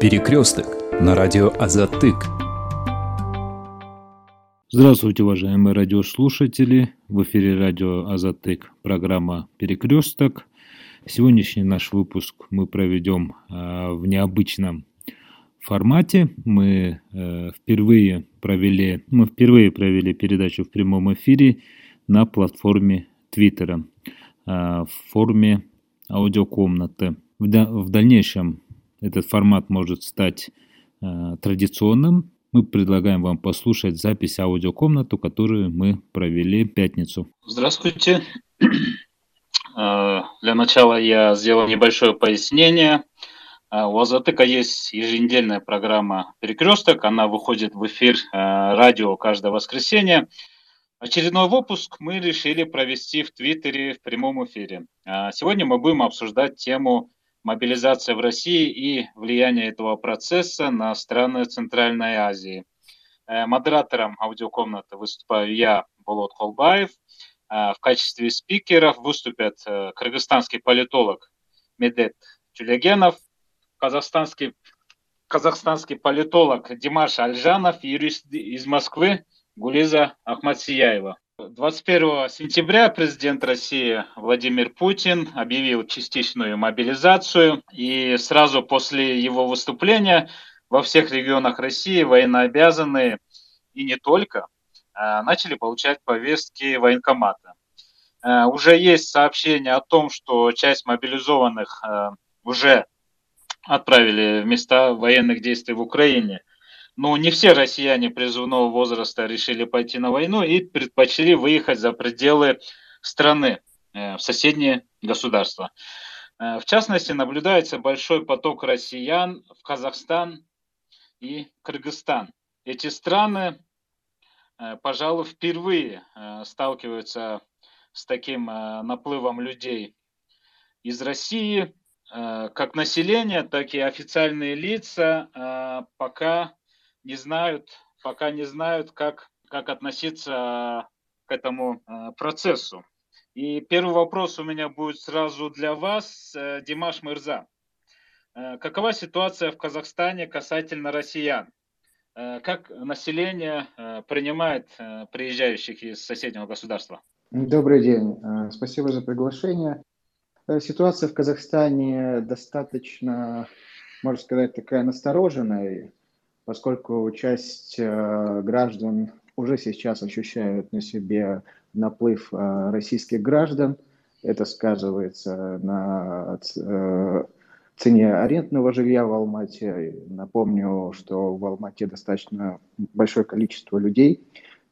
Перекресток на радио Азатык. Здравствуйте, уважаемые радиослушатели. В эфире радио Азатык, программа «Перекресток». Сегодняшний наш выпуск мы проведем э, в необычном формате. Мы э, впервые провели, мы впервые провели передачу в прямом эфире на платформе Твиттера э, в форме аудиокомнаты. В дальнейшем этот формат может стать э, традиционным. Мы предлагаем вам послушать запись аудиокомнату, которую мы провели в пятницу. Здравствуйте. Э, для начала я сделаю небольшое пояснение. Э, у Азатыка есть еженедельная программа «Перекресток». Она выходит в эфир э, радио каждое воскресенье. Очередной выпуск мы решили провести в Твиттере в прямом эфире. Сегодня мы будем обсуждать тему мобилизация в России и влияние этого процесса на страны Центральной Азии. Э, модератором аудиокомнаты выступаю я, Болот Холбаев. Э, в качестве спикеров выступят э, кыргызстанский политолог Медет Тюлегенов, казахстанский, казахстанский политолог Димаш Альжанов и юрист из Москвы Гулиза Ахмадсияева. 21 сентября президент России Владимир Путин объявил частичную мобилизацию, и сразу после его выступления во всех регионах России военнообязанные и не только а, начали получать повестки военкомата. А, уже есть сообщение о том, что часть мобилизованных а, уже отправили в места военных действий в Украине – но не все россияне призывного возраста решили пойти на войну и предпочли выехать за пределы страны, э, в соседние государства. Э, в частности, наблюдается большой поток россиян в Казахстан и Кыргызстан. Эти страны, э, пожалуй, впервые сталкиваются с таким наплывом людей из России. Как население, так и официальные лица пока не знают, пока не знают, как, как относиться к этому э, процессу. И первый вопрос у меня будет сразу для вас, э, Димаш Мырза. Э, какова ситуация в Казахстане касательно россиян? Как население принимает приезжающих из соседнего государства? Добрый день. Спасибо за приглашение. Ситуация в Казахстане достаточно, можно сказать, такая настороженная поскольку часть э, граждан уже сейчас ощущают на себе наплыв э, российских граждан. Это сказывается на э, цене арендного жилья в Алмате. Напомню, что в Алмате достаточно большое количество людей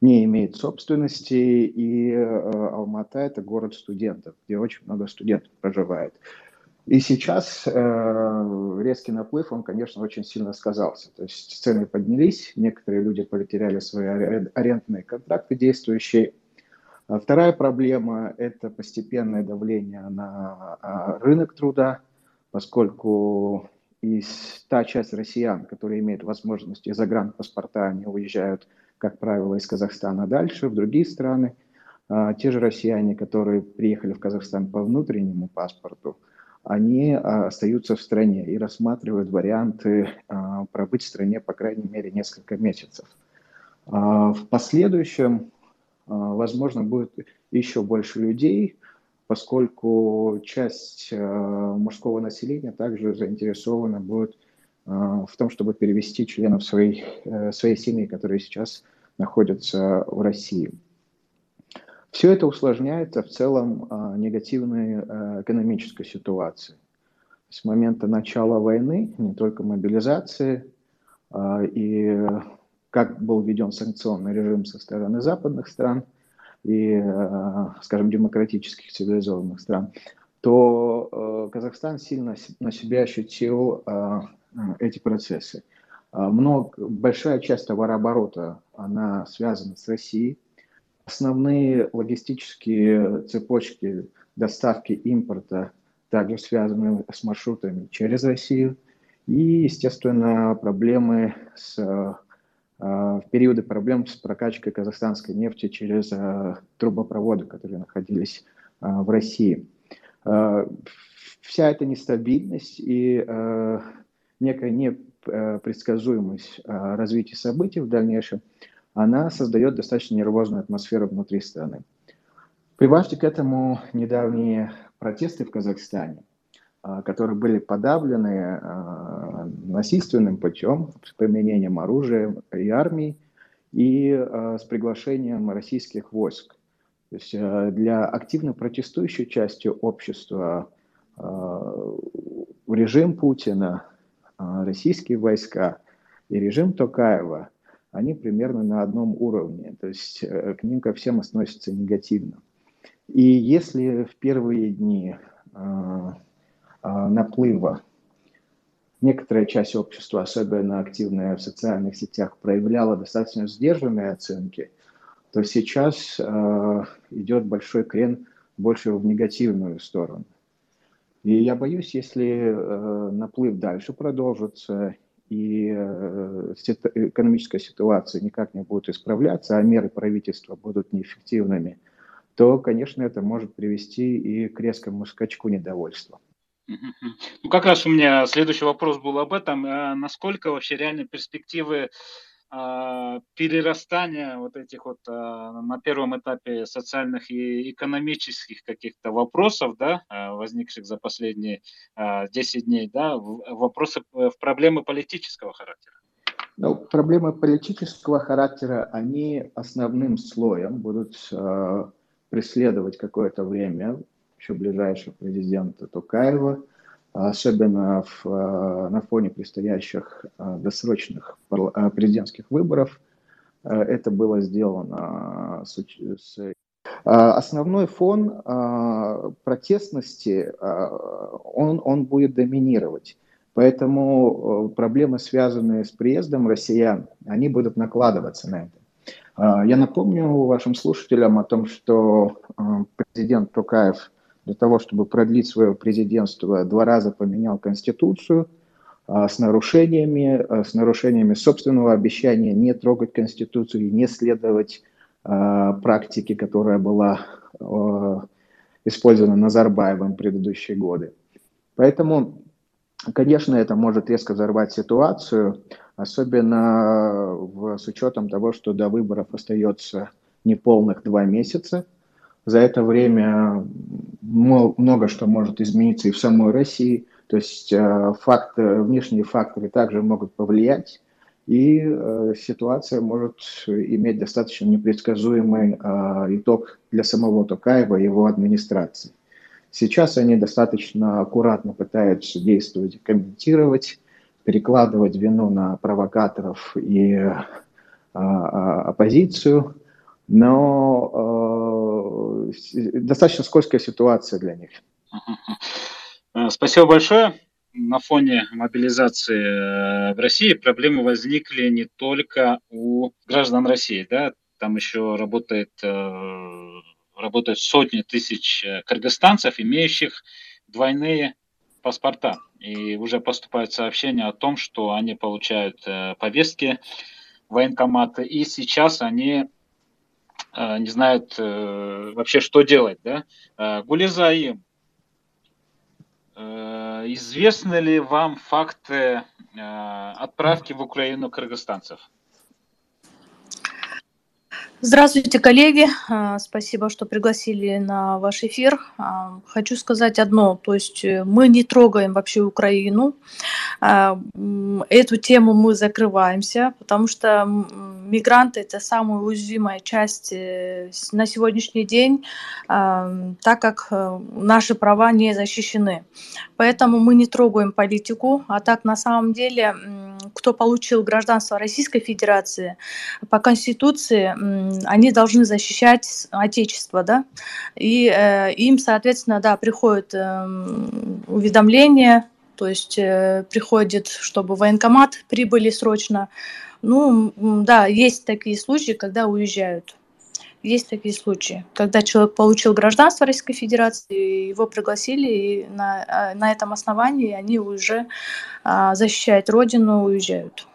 не имеет собственности, и Алмата – это город студентов, где очень много студентов проживает. И сейчас э, резкий наплыв, он, конечно, очень сильно сказался. То есть цены поднялись, некоторые люди потеряли свои арендные контракты действующие. А вторая проблема – это постепенное давление на а, рынок труда, поскольку из та часть россиян, которые имеют возможность из загранпаспорта, они уезжают, как правило, из Казахстана дальше, в другие страны. А те же россияне, которые приехали в Казахстан по внутреннему паспорту – они а, остаются в стране и рассматривают варианты а, пробыть в стране, по крайней мере, несколько месяцев. А, в последующем, возможно, будет еще больше людей, поскольку часть мужского населения также заинтересована будет в том, чтобы перевести членов своей, э, своей семьи, которые сейчас находятся в России. Все это усложняется в целом а, негативной а, экономической ситуации. С момента начала войны, не только мобилизации, а, и как был введен санкционный режим со стороны западных стран и, скажем, демократических цивилизованных стран, то Казахстан сильно на себя ощутил эти процессы. Много, большая часть товарооборота, она связана с Россией, Основные логистические цепочки доставки импорта также связаны с маршрутами через Россию. И, естественно, проблемы с в периоды проблем с прокачкой казахстанской нефти через а, трубопроводы, которые находились а, в России. Вся эта нестабильность и некая непредсказуемость развития событий в дальнейшем, она создает достаточно нервозную атмосферу внутри страны. Прибавьте к этому недавние протесты в Казахстане, которые были подавлены насильственным путем, с применением оружия и армии, и с приглашением российских войск. То есть для активно протестующей части общества режим Путина, российские войска и режим Токаева, они примерно на одном уровне. То есть э, к ним ко всем относятся негативно. И если в первые дни наплыва некоторая часть общества, особенно активная в социальных сетях, проявляла достаточно сдержанные оценки, то сейчас э, идет большой крен больше в негативную сторону. И я боюсь, если э, наплыв дальше продолжится, и э, экономическая ситуация никак не будет исправляться, а меры правительства будут неэффективными, то, конечно, это может привести и к резкому скачку недовольства. Ну, как раз у меня следующий вопрос был об этом. А насколько вообще реальные перспективы перерастания вот этих вот а, на первом этапе социальных и экономических каких-то вопросов, да, а, возникших за последние 10 дней, да, вопросы в проблемы политического характера? Ну, проблемы политического характера, они основным слоем будут э, преследовать какое-то время еще ближайшего президента Тукаева, особенно в, э, на фоне предстоящих э, досрочных э, президентских выборов. Это было сделано с, с Основной фон протестности, он, он будет доминировать. Поэтому проблемы, связанные с приездом россиян, они будут накладываться на это. Я напомню вашим слушателям о том, что президент Тукаев для того, чтобы продлить свое президентство, два раза поменял Конституцию а, с нарушениями, а, с нарушениями собственного обещания не трогать Конституцию и не следовать а, практике, которая была использована Назарбаевым в предыдущие годы. Поэтому, конечно, это может резко взорвать ситуацию, особенно с учетом того, что до выборов остается неполных два месяца – за это время много что может измениться и в самой России. То есть э, факты, внешние факторы также могут повлиять, и э, ситуация может иметь достаточно непредсказуемый э, итог для самого Токаева и его администрации. Сейчас они достаточно аккуратно пытаются действовать комментировать, перекладывать вину на провокаторов и оппозицию, но э, достаточно скользкая ситуация для них. Э, спасибо большое. На фоне мобилизации э, в России проблемы возникли не только у граждан России, да, там еще работает, э, работают сотни тысяч кыргызстанцев, имеющих двойные паспорта. И уже поступают сообщения о том, что они получают повестки военкомата, и сейчас они не знают э, вообще, что делать. Да? А, Гулизаим, э, известны ли вам факты э, отправки в Украину кыргызстанцев? Здравствуйте, коллеги. Спасибо, что пригласили на ваш эфир. Хочу сказать одно, то есть э, мы не трогаем вообще Украину. Эту тему мы закрываемся, потому что мигранты – это самая уязвимая часть э, на сегодняшний день, так как э, наши права не защищены. Поэтому мы не трогаем политику, а так на самом деле кто получил гражданство Российской Федерации, по Конституции они должны защищать Отечество, да, и э, им, соответственно, да, приходит э, уведомление, то есть э, приходит, чтобы военкомат прибыли срочно. Ну, да, есть такие случаи, когда уезжают. Есть такие случаи, когда человек получил гражданство Российской Федерации, его пригласили, и на, а, на этом основании они уже а, защищают родину, уезжают.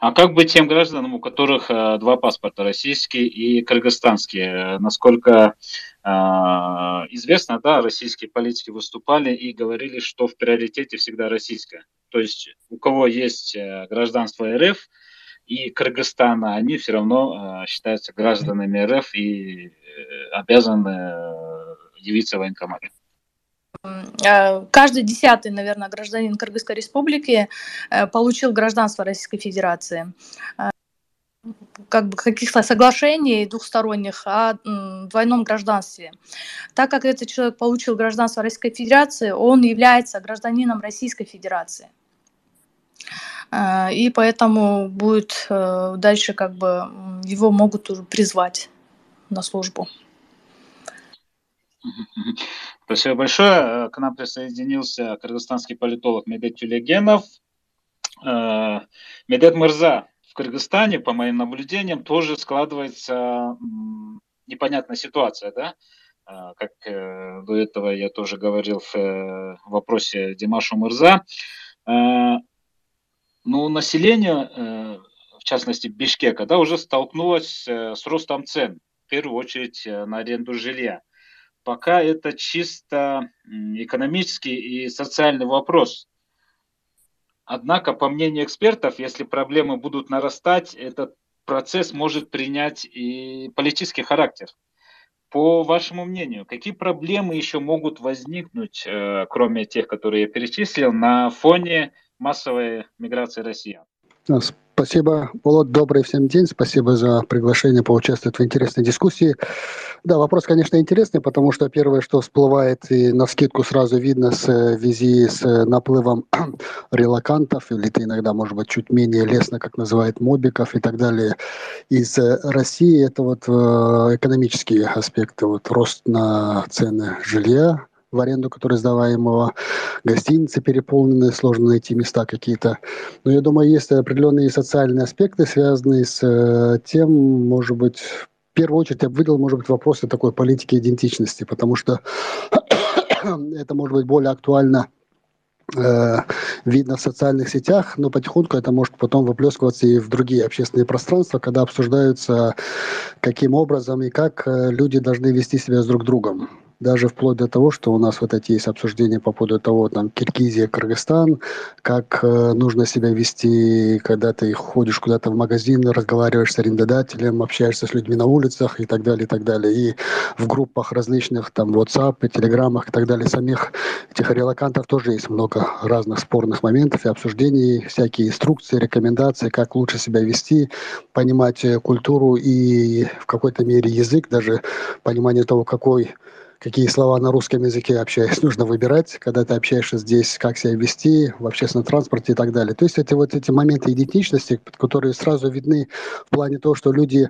А как быть тем гражданам, у которых а, два паспорта, российский и кыргызстанский? Насколько а, известно, да, российские политики выступали и говорили, что в приоритете всегда российская. То есть у кого есть гражданство РФ и Кыргызстана, они все равно считаются гражданами РФ и обязаны явиться в военкомате. Каждый десятый, наверное, гражданин Кыргызской республики получил гражданство Российской Федерации как бы каких-то соглашений двухсторонних о двойном гражданстве. Так как этот человек получил гражданство Российской Федерации, он является гражданином Российской Федерации. Э, и поэтому будет э, дальше как бы его могут уже призвать на службу. Спасибо большое. К нам присоединился кыргызстанский политолог Медет Тюлегенов. Э, Медет Мырза, Кыргызстане, по моим наблюдениям, тоже складывается непонятная ситуация, да? Как э, до этого я тоже говорил в э, вопросе Димашу Мырза. А, ну, население, э, в частности Бишкека, да, уже столкнулось с ростом цен, в первую очередь на аренду жилья. Пока это чисто экономический и социальный вопрос. Однако, по мнению экспертов, если проблемы будут нарастать, этот процесс может принять и политический характер. По вашему мнению, какие проблемы еще могут возникнуть, э, кроме тех, которые я перечислил, на фоне массовой миграции россиян? Спасибо, Волод. Добрый всем день. Спасибо за приглашение поучаствовать в интересной дискуссии. Да, вопрос, конечно, интересный, потому что первое, что всплывает и на скидку сразу видно с визи с наплывом релакантов, или это иногда, может быть, чуть менее лестно, как называют мобиков и так далее, из России, это вот э, экономические аспекты, вот рост на цены жилья, в аренду, который сдаваемого, гостиницы переполнены, сложно найти места какие-то. Но я думаю, есть определенные социальные аспекты, связанные с э, тем, может быть, в первую очередь я бы выделил, может быть, вопросы такой политики идентичности, потому что это может быть более актуально э, видно в социальных сетях, но потихоньку это может потом выплескиваться и в другие общественные пространства, когда обсуждаются, каким образом и как э, люди должны вести себя с друг другом даже вплоть до того, что у нас вот эти есть обсуждения по поводу того, там, Киргизия, Кыргызстан, как э, нужно себя вести, когда ты ходишь куда-то в магазин, разговариваешь с арендодателем, общаешься с людьми на улицах и так далее, и так далее. И в группах различных, там, WhatsApp, и Телеграмах и так далее, самих этих релакантов тоже есть много разных спорных моментов и обсуждений, всякие инструкции, рекомендации, как лучше себя вести, понимать э, культуру и в какой-то мере язык, даже понимание того, какой какие слова на русском языке общаясь нужно выбирать, когда ты общаешься здесь, как себя вести в общественном транспорте и так далее. То есть эти вот эти моменты идентичности, которые сразу видны в плане того, что люди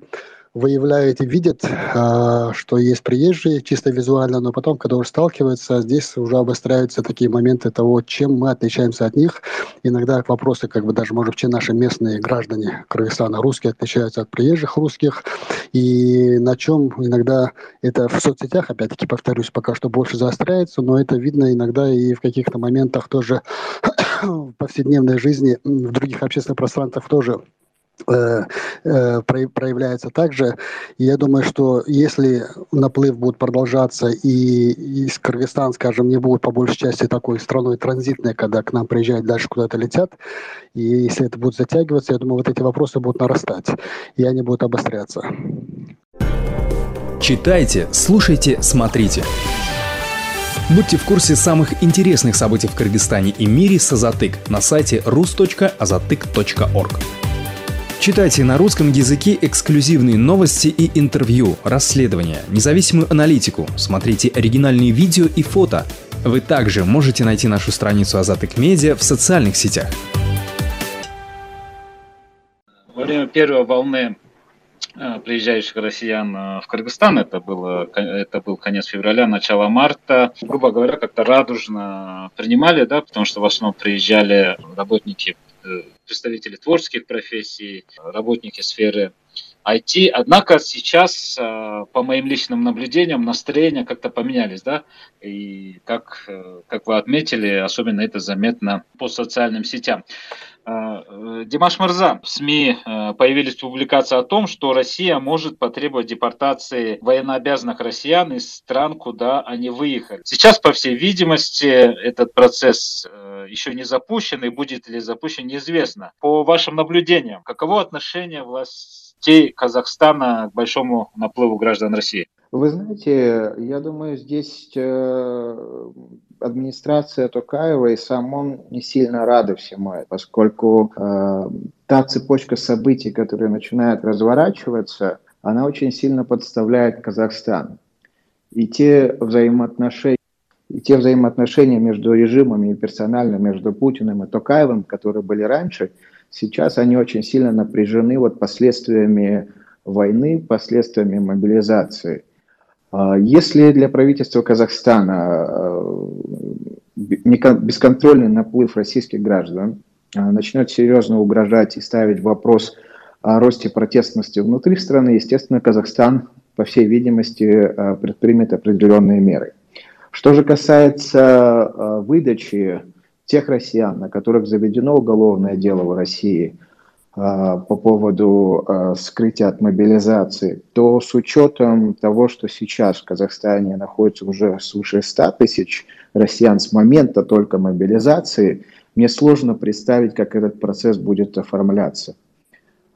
выявляют и видят, а, что есть приезжие чисто визуально, но потом, когда уже сталкиваются, здесь уже обостряются такие моменты того, чем мы отличаемся от них. Иногда вопросы, как бы даже, может быть, наши местные граждане Кыргызстана, русские, отличаются от приезжих русских, и на чем иногда это в соцсетях, опять-таки, повторюсь, пока что больше заостряется, но это видно иногда и в каких-то моментах тоже в повседневной жизни, в других общественных пространствах тоже проявляется также. Я думаю, что если наплыв будет продолжаться и из Кыргызстана, скажем, не будет по большей части такой страной транзитной, когда к нам приезжают дальше куда-то летят, и если это будет затягиваться, я думаю, вот эти вопросы будут нарастать, и они будут обостряться. Читайте, слушайте, смотрите. Будьте в курсе самых интересных событий в Кыргызстане и мире с Азатык на сайте rus.azatyk.org. Читайте на русском языке эксклюзивные новости и интервью, расследования, независимую аналитику, смотрите оригинальные видео и фото. Вы также можете найти нашу страницу Азатык Медиа в социальных сетях. Во время первой волны э, приезжающих россиян э, в Кыргызстан, это, было, это был конец февраля, начало марта, грубо говоря, как-то радужно принимали, да, потому что в основном приезжали работники представители творческих профессий, работники сферы IT. Однако сейчас, э, по моим личным наблюдениям, настроения как-то поменялись, да, и как, э, как вы отметили, особенно это заметно по социальным сетям. Димаш Марза, в СМИ появились публикации о том, что Россия может потребовать депортации военнообязанных россиян из стран, куда они выехали. Сейчас, по всей видимости, этот процесс еще не запущен и будет ли запущен, неизвестно. По вашим наблюдениям, каково отношение властей Казахстана к большому наплыву граждан России? Вы знаете, я думаю, здесь э, администрация Токаева и сам он не сильно рады всему, поскольку э, та цепочка событий, которая начинает разворачиваться, она очень сильно подставляет Казахстан. И те взаимоотношения, и те взаимоотношения между режимами и персонально между Путиным и Токаевым, которые были раньше, сейчас они очень сильно напряжены вот последствиями войны, последствиями мобилизации. А, если для правительства Казахстана э, бесконтрольный наплыв российских граждан а, начнет серьезно угрожать и ставить вопрос о росте протестности внутри страны, естественно, Казахстан, по всей видимости, э, предпримет определенные меры. Что же касается э, выдачи тех россиян, на которых заведено уголовное дело в России – по поводу а, скрытия от мобилизации, то с учетом того, что сейчас в Казахстане находится уже свыше 100 тысяч россиян с момента только мобилизации, мне сложно представить, как этот процесс будет оформляться.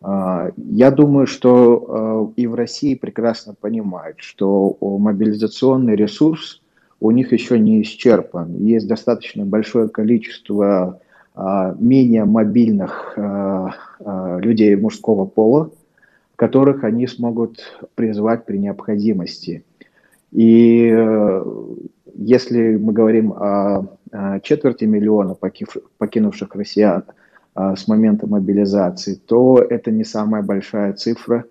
А, я думаю, что и в России прекрасно понимают, что мобилизационный ресурс у них еще не исчерпан. Есть достаточно большое количество менее мобильных а, а, людей мужского пола, которых они смогут призвать при необходимости. И э, если мы говорим о четверти миллиона покинувших россиян с момента мобилизации, то это не самая большая цифра.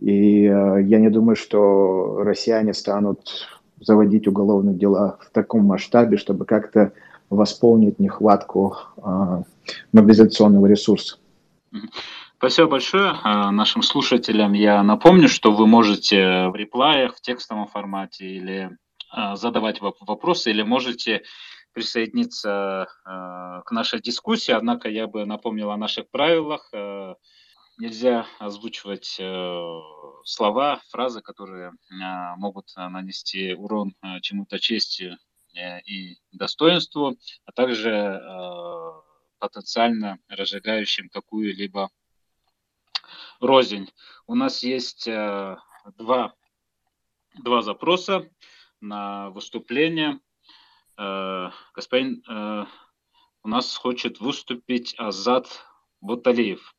И э, я не думаю, что россияне станут заводить уголовные дела в таком масштабе, чтобы как-то восполнить нехватку а, мобилизационного ресурса. Спасибо большое а, нашим слушателям. Я напомню, что вы можете в реплаях, в текстовом формате или а, задавать вопросы, или можете присоединиться к нашей дискуссии. Однако я бы напомнил о наших правилах. Нельзя озвучивать э, слова, фразы, которые могут нанести урон чему-то чести и достоинству, а также э, потенциально разжигающим какую-либо рознь. У нас есть э, два, два запроса на выступление. Господин у нас хочет выступить Азат Буталиев.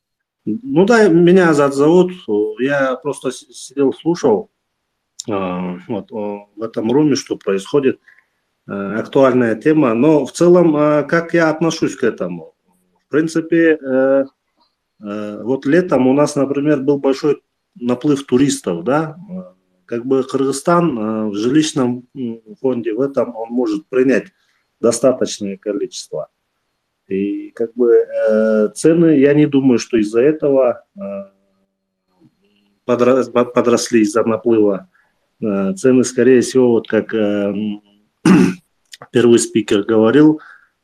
Ну да, меня Азат зовут. Я просто сидел, слушал вот, в этом руме, что происходит. Э, актуальная тема. Но в целом, э, как я отношусь к этому? В принципе, э, вот летом у нас, например, был большой наплыв туристов, да, как бы Кыргызстан в жилищном фонде в этом он может принять достаточное количество. И как бы цены, я не думаю, что из-за этого подросли из-за наплыва. Цены, скорее всего, вот как первый спикер говорил,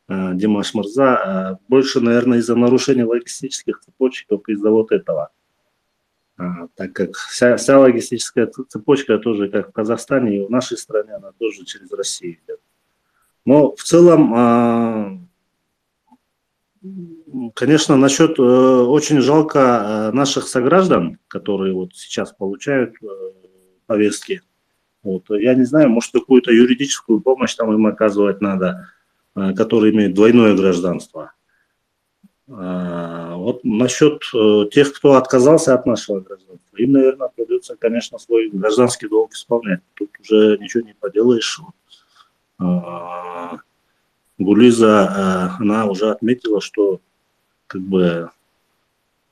э, Димаш Мурза, э, больше, наверное, из-за нарушения логистических цепочек, из-за вот этого. А, так как вся, вся логистическая цепочка тоже, как в Казахстане и в нашей стране, она тоже через Россию идет. Но в целом, а, конечно, насчет э, очень жалко наших сограждан, которые вот сейчас получают повестки вот. Я не знаю, может, какую-то юридическую помощь там им оказывать надо, э, которые имеют двойное гражданство. А, вот насчет э, тех, кто отказался от нашего гражданства, им, наверное, придется, конечно, свой гражданский долг исполнять. Тут уже ничего не поделаешь. А, Гулиза, э, она уже отметила, что как бы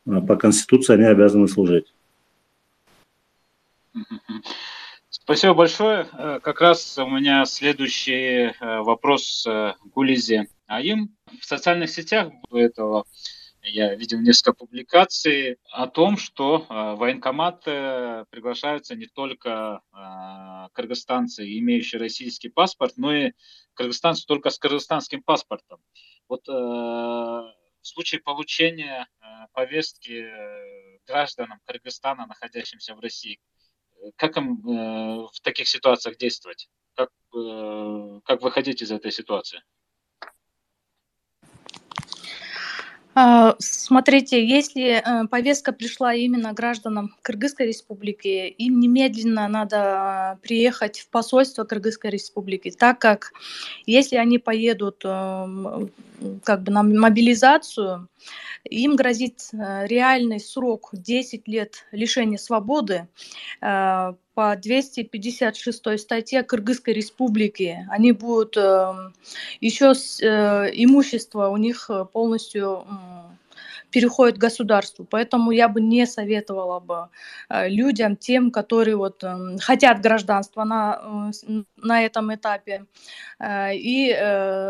по Конституции они обязаны служить. Спасибо большое. Э, как раз у меня следующий э, вопрос э, Гулизе Аим. В социальных сетях до этого я видел несколько публикаций о том, что военкоматы приглашаются не только кыргызстанцы, имеющие российский паспорт, но и кыргызстанцы только с кыргызстанским паспортом. Вот в случае получения повестки гражданам Кыргызстана, находящимся в России, как им э, в таких ситуациях действовать? Как, э, как выходить из этой ситуации? А, смотрите, если э, повестка пришла именно гражданам Кыргызской республики, им немедленно надо приехать в посольство Кыргызской республики, так как если они поедут эм, как бы на мобилизацию, им грозит э, реальный срок 10 лет лишения свободы э, по 256 статье Кыргызской республики. Они будут эм, еще э, имущество у них полностью переходит государству. Поэтому я бы не советовала бы людям, тем, которые вот эм, хотят гражданства на, на этом этапе, и,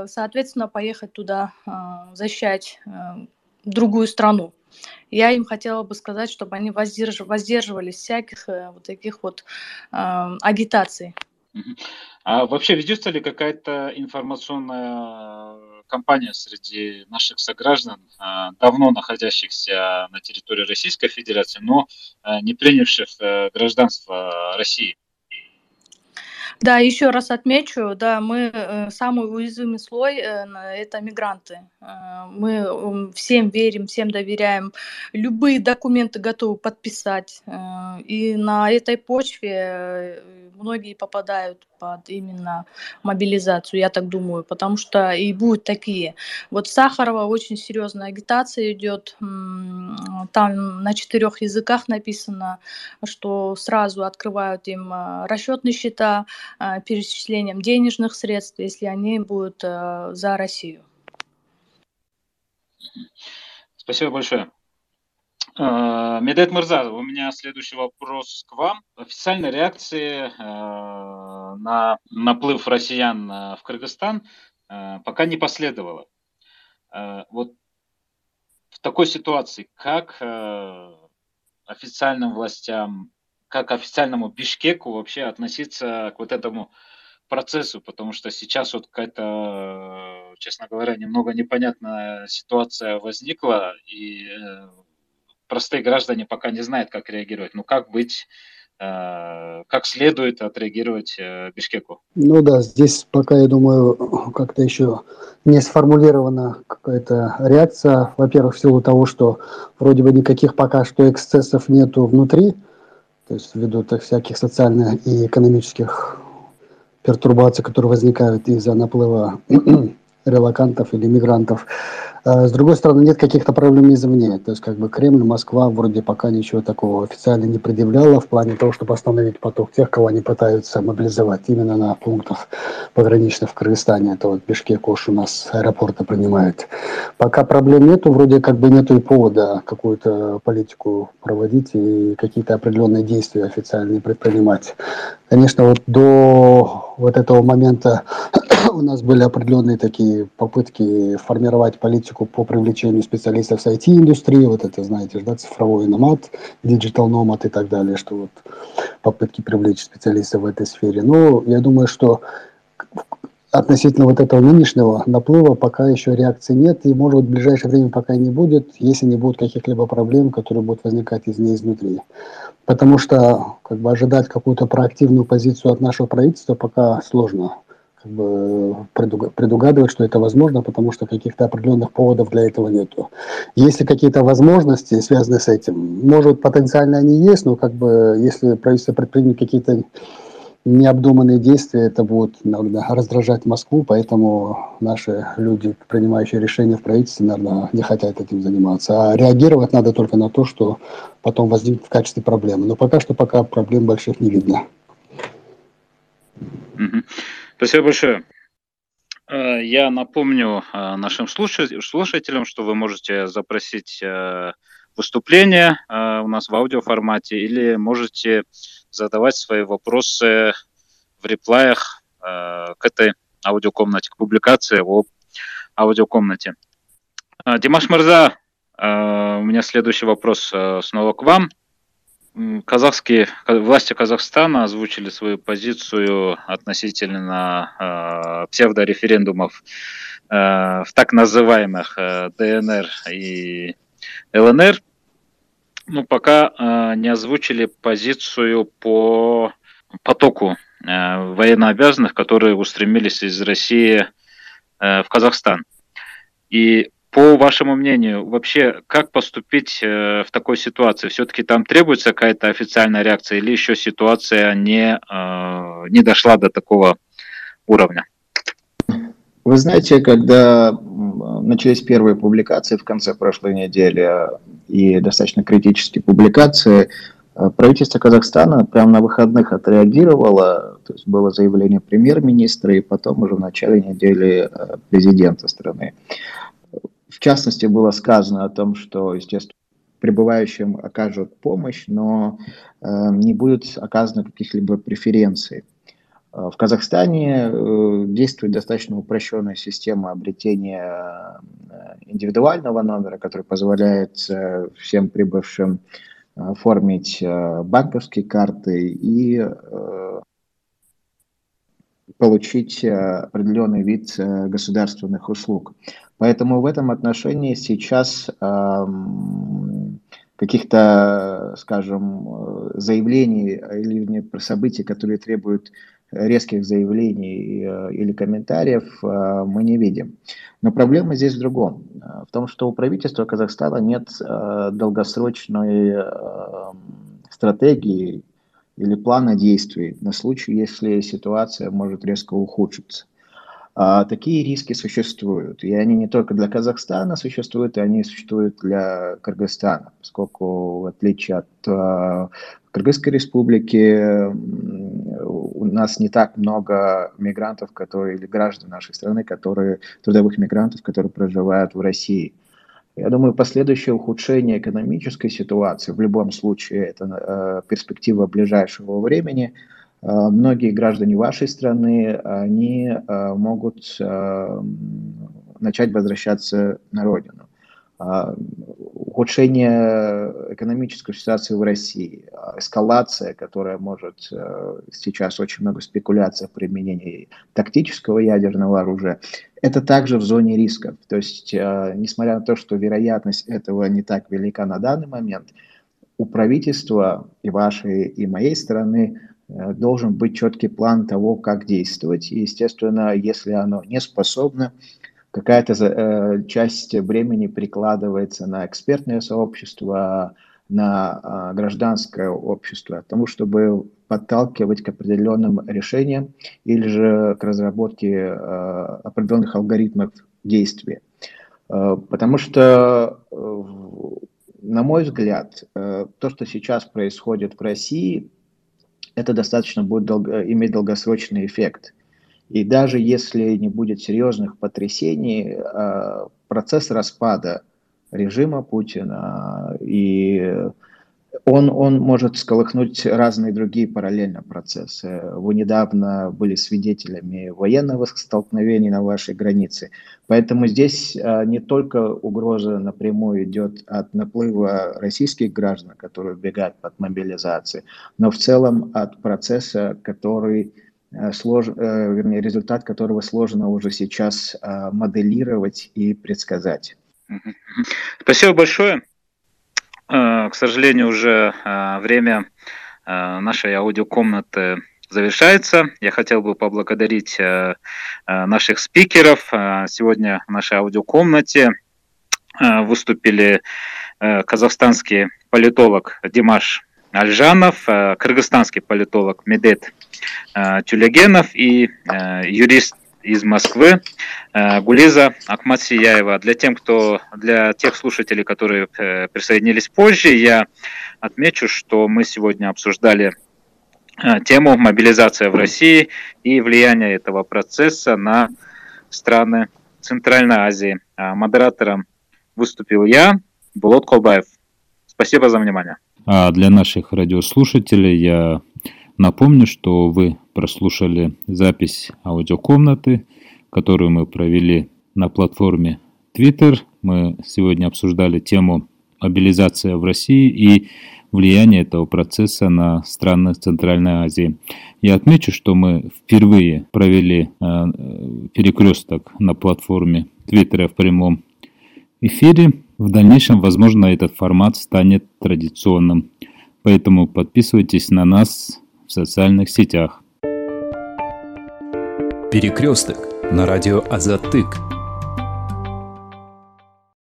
соответственно, поехать туда защищать другую страну. Я им хотела бы сказать, чтобы они воздерж... воздерживались всяких э, вот таких вот э, агитаций. А вообще ведется ли какая-то информационная кампания среди наших сограждан, э, давно находящихся на территории Российской Федерации, но э, не принявших гражданство России? Да, еще раз отмечу, да, мы э, самый уязвимый слой э, это мигранты. Э, мы всем верим, всем доверяем, любые документы готовы подписать. И на этой почве многие попадают под именно мобилизацию, я так думаю, потому что и будут такие. Вот Сахарова очень серьезная агитация идет, там на четырех языках написано, что сразу открывают им расчетные счета, Э, перечислением денежных средств, если они будут э, за Россию. Спасибо большое. Э, Медет Мырза, у меня следующий вопрос к вам. Официальной реакции на наплыв россиян в Кыргызстан пока не последовало. Вот в такой ситуации, как официальным властям как официальному Бишкеку вообще относиться к вот этому процессу, потому что сейчас вот какая-то, честно говоря, немного непонятная ситуация возникла, и э, простые граждане пока не знают, как реагировать. Ну, как быть, э, как следует отреагировать э, Бишкеку? Ну да, здесь пока, я думаю, как-то еще не сформулирована какая-то реакция. Во-первых, в силу того, что вроде бы никаких пока что эксцессов нету внутри, то есть ввиду так, всяких социальных и экономических пертурбаций, которые возникают из-за наплыва релакантов или мигрантов. А, с другой стороны, нет каких-то проблем извне. То есть, как бы Кремль, Москва вроде пока ничего такого официально не предъявляла в плане того, чтобы остановить поток тех, кого они пытаются мобилизовать именно на пунктах пограничных в Кыргызстане. Это вот Бишкек, Ош у нас аэропорты принимают. Пока проблем нету, вроде как бы нету и повода какую-то политику проводить и какие-то определенные действия официальные предпринимать. Конечно, вот до вот этого момента у нас были определенные такие попытки формировать политику по привлечению специалистов с IT-индустрии, вот это, знаете, да, цифровой номад, digital nomad и так далее, что вот попытки привлечь специалистов в этой сфере. Но я думаю, что относительно вот этого нынешнего наплыва пока еще реакции нет, и, может быть, в ближайшее время пока не будет, если не будет каких-либо проблем, которые будут возникать из нее изнутри. Потому что как бы, ожидать какую-то проактивную позицию от нашего правительства пока сложно предугадывать, что это возможно, потому что каких-то определенных поводов для этого нету. Если какие-то возможности связаны с этим, может потенциально они есть, но как бы если правительство предпримет какие-то необдуманные действия, это будет наверное, раздражать Москву, поэтому наши люди, принимающие решения в правительстве, наверное, не хотят этим заниматься. А реагировать надо только на то, что потом возникнет в качестве проблемы. Но пока что пока проблем больших не видно. Спасибо большое. Э, я напомню э, нашим слушателям, что вы можете запросить э, выступление у нас в аудиоформате или можете задавать свои вопросы в реплаях к этой аудиокомнате, к публикации в аудиокомнате. Димаш Мирза, у меня следующий вопрос снова к вам казахские власти Казахстана озвучили свою позицию относительно э, псевдореферендумов э, в так называемых э, ДНР и ЛНР. Ну, пока э, не озвучили позицию по потоку э, военнообязанных, которые устремились из России э, в Казахстан. И по вашему мнению, вообще как поступить в такой ситуации? Все-таки там требуется какая-то официальная реакция или еще ситуация не, не дошла до такого уровня? Вы знаете, когда начались первые публикации в конце прошлой недели и достаточно критические публикации, э, правительство Казахстана прямо на выходных отреагировало, то есть было заявление премьер-министра и потом уже в начале недели э, президента страны. В частности, было сказано о том, что, естественно, прибывающим окажут помощь, но э, не будет оказано каких-либо преференций. В Казахстане э, действует достаточно упрощенная система обретения э, индивидуального номера, который позволяет э, всем прибывшим оформить банковские карты и получить определенный вид государственных услуг. Поэтому в этом отношении сейчас каких-то, скажем, заявлений или событий, которые требуют резких заявлений э, или комментариев э, мы не видим. Но проблема здесь в другом. Э, в том, что у правительства Казахстана нет долгосрочной стратегии или плана действий на случай, если ситуация может резко ухудшиться. А такие риски существуют. И они не только для Казахстана существуют, и они существуют для Кыргызстана, поскольку в отличие от Кыргызской республики у нас не так много мигрантов, которые, или граждан нашей страны, которые, трудовых мигрантов, которые проживают в России. Я думаю, последующее ухудшение экономической ситуации, в любом случае, это э, перспектива ближайшего времени, многие граждане вашей страны, они э, могут э, начать возвращаться на родину. Ухудшение экономической ситуации в России, эскалация, которая может э, сейчас очень много спекуляций о применении тактического ядерного оружия, это также в зоне рисков. То есть, э, несмотря на то, что вероятность этого не так велика на данный момент, у правительства и вашей, и моей страны э, должен быть четкий план того, как действовать. И, естественно, если оно не способно какая-то э, часть времени прикладывается на экспертное сообщество, на э, гражданское общество, тому, чтобы подталкивать к определенным решениям или же к разработке э, определенных алгоритмов действия. Э, потому что, э, на мой взгляд, э, то, что сейчас происходит в России, это достаточно будет долго, иметь долгосрочный эффект. И даже если не будет серьезных потрясений, а, процесс распада режима Путина и он, он может сколыхнуть разные другие параллельно процессы. Вы недавно были свидетелями военного столкновения на вашей границе. Поэтому здесь а, не только угроза напрямую идет от наплыва российских граждан, которые убегают под мобилизацией, но в целом от процесса, который Э, слож, э, вернее, результат которого сложно уже сейчас э, моделировать и предсказать. Спасибо большое. К сожалению, уже время нашей аудиокомнаты завершается. Я хотел бы поблагодарить наших спикеров. Сегодня в нашей аудиокомнате выступили казахстанский политолог Димаш Альжанов, кыргызстанский политолог Медет Э, Тюлегенов и э, юрист из Москвы э, Гулиза Акматсияева. Для, тем, кто, для тех слушателей, которые присоединились позже, я отмечу, что мы сегодня обсуждали тему мобилизация в России и влияние этого процесса на страны Центральной Азии. Модератором выступил я, Булот Колбаев. Спасибо за внимание. А для наших радиослушателей я Напомню, что вы прослушали запись аудиокомнаты, которую мы провели на платформе Twitter. Мы сегодня обсуждали тему мобилизация в России и влияние этого процесса на страны Центральной Азии. Я отмечу, что мы впервые провели э, перекресток на платформе Твиттера в прямом эфире. В дальнейшем, возможно, этот формат станет традиционным. Поэтому подписывайтесь на нас в социальных сетях. Перекресток на радио Азатык.